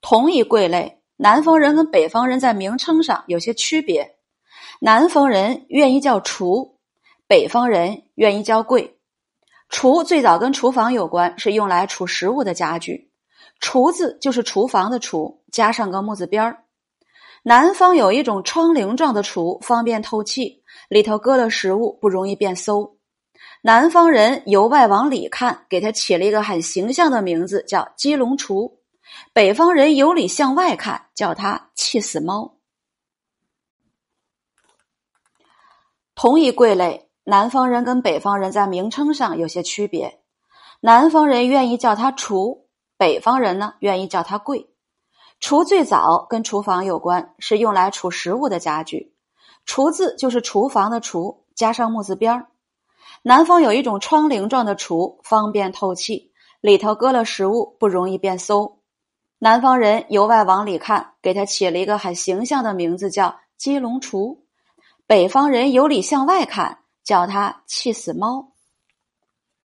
同一柜类，南方人跟北方人在名称上有些区别。南方人愿意叫厨，北方人愿意叫柜。厨最早跟厨房有关，是用来储食物的家具。厨字就是厨房的厨，加上个木字边儿。南方有一种窗棂状的橱，方便透气，里头搁了食物，不容易变馊。南方人由外往里看，给它起了一个很形象的名字，叫鸡笼橱；北方人由里向外看，叫它气死猫。同一柜类，南方人跟北方人在名称上有些区别。南方人愿意叫它厨，北方人呢愿意叫它柜。厨最早跟厨房有关，是用来储食物的家具。厨字就是厨房的厨，加上木字边儿。南方有一种窗棂状的橱，方便透气，里头搁了食物，不容易变馊。南方人由外往里看，给它起了一个很形象的名字，叫鸡笼雏；北方人由里向外看，叫它气死猫。